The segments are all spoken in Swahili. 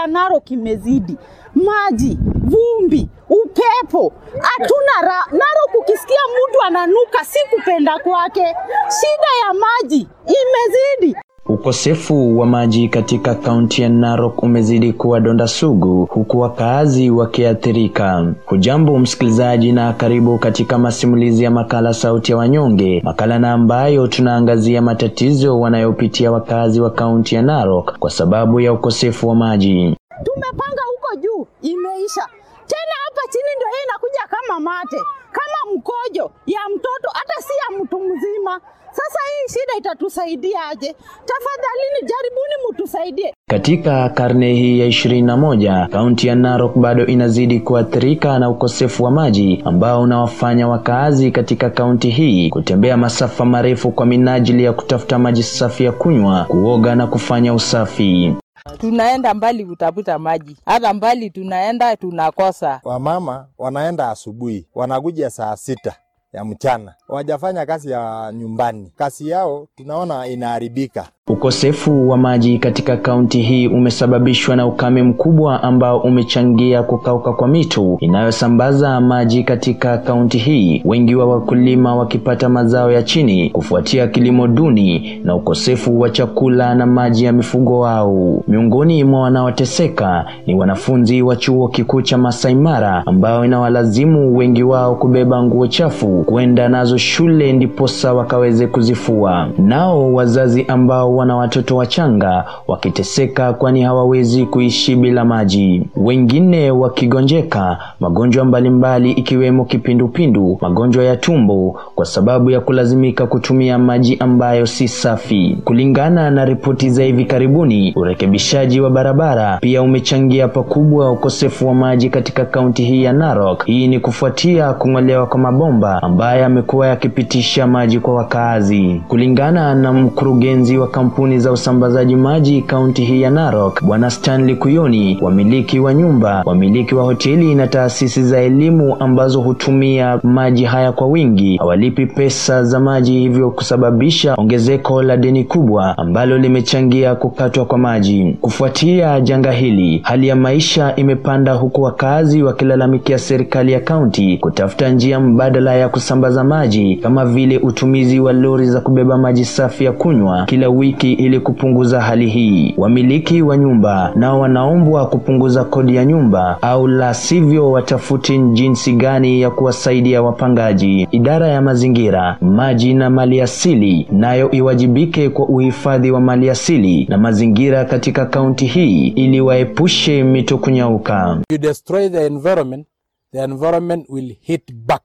ya Narok imezidi, maji, vumbi, upepo, hatuna ra... Narok ukisikia mtu ananuka, si kupenda kwake. Shida ya maji imezidi. Ukosefu wa maji katika kaunti ya Narok umezidi kuwa donda sugu huku wakaazi wakiathirika. Hujambo msikilizaji, na karibu katika masimulizi ya makala Sauti ya Wanyonge, makala na ambayo tunaangazia matatizo wanayopitia wakaazi wa kaunti ya Narok kwa sababu ya ukosefu wa maji. Tumepanga huko juu, imeisha tena. Hapa chini ndio hii inakuja kama mate, kama mkojo ya mtoto, hata si ya mtu mzima. Sasa hii shida itatusaidiaje? Tafadhalini jaribuni mtusaidie. Katika karne hii ya ishirini na moja, kaunti ya Narok bado inazidi kuathirika na ukosefu wa maji ambao unawafanya wakaazi katika kaunti hii kutembea masafa marefu kwa minajili ya kutafuta maji safi ya kunywa, kuoga na kufanya usafi. tunaenda mbali kutafuta maji, hata mbali tunaenda tunakosa. Wamama wanaenda asubuhi, wanakuja saa sita ya mchana, wajafanya kazi ya nyumbani. Kazi yao tunaona inaharibika. Ukosefu wa maji katika kaunti hii umesababishwa na ukame mkubwa ambao umechangia kukauka kwa mito inayosambaza maji katika kaunti hii, wengi wa wakulima wakipata mazao ya chini kufuatia kilimo duni na ukosefu wa chakula na maji ya mifugo wao. Miongoni mwa wanaoteseka ni wanafunzi wa chuo kikuu cha Masai Mara ambao inawalazimu wengi wao kubeba nguo chafu kwenda nazo shule ndiposa wakaweze kuzifua. Nao wazazi ambao wana watoto wachanga wakiteseka kwani hawawezi kuishi bila maji, wengine wakigonjeka magonjwa mbalimbali ikiwemo kipindupindu, magonjwa ya tumbo kwa sababu ya kulazimika kutumia maji ambayo si safi. Kulingana na ripoti za hivi karibuni, urekebishaji wa barabara pia umechangia pakubwa ukosefu wa maji katika kaunti hii ya Narok. Hii ni kufuatia kung'olewa kwa mabomba ambayo yamekuwa yakipitisha maji kwa wakaazi. Kulingana na mkurugenzi wa kampuni za usambazaji maji kaunti hii ya Narok, Bwana Stanley Kuyoni, wamiliki wa nyumba, wamiliki wa hoteli na taasisi za elimu ambazo hutumia maji haya kwa wingi hawalipi pesa za maji, hivyo kusababisha ongezeko la deni kubwa ambalo limechangia kukatwa kwa maji. Kufuatia janga hili, hali ya maisha imepanda huku wakazi wakilalamikia serikali ya kaunti kutafuta njia mbadala ya kusambaza maji kama vile utumizi wa lori za kubeba maji safi ya kunywa kila wiki ili kupunguza hali hii. Wamiliki wa nyumba nao wanaombwa kupunguza kodi ya nyumba au la sivyo watafuti jinsi gani ya kuwasaidia wapangaji. Idara ya mazingira, maji na maliasili nayo iwajibike kwa uhifadhi wa maliasili na mazingira katika kaunti hii ili waepushe mito kunyauka. you destroy the environment, the environment will hit back.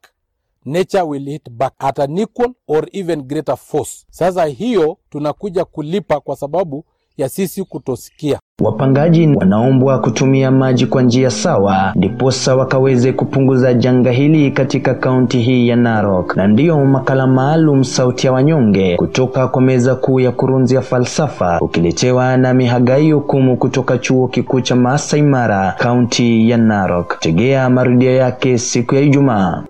Nature will hit back at an equal or even greater force. Sasa hiyo tunakuja kulipa kwa sababu ya sisi kutosikia. Wapangaji wanaombwa kutumia maji kwa njia sawa, ndiposa wakaweze kupunguza janga hili katika kaunti hii ya Narok. Na ndiyo makala maalum Sauti ya Wanyonge kutoka kwa meza kuu ya kurunzi ya falsafa, ukiletewa na Mihagai Hukumu kutoka chuo kikuu cha Maasai Mara, kaunti ya Narok. Tegea marudio yake siku ya Ijumaa.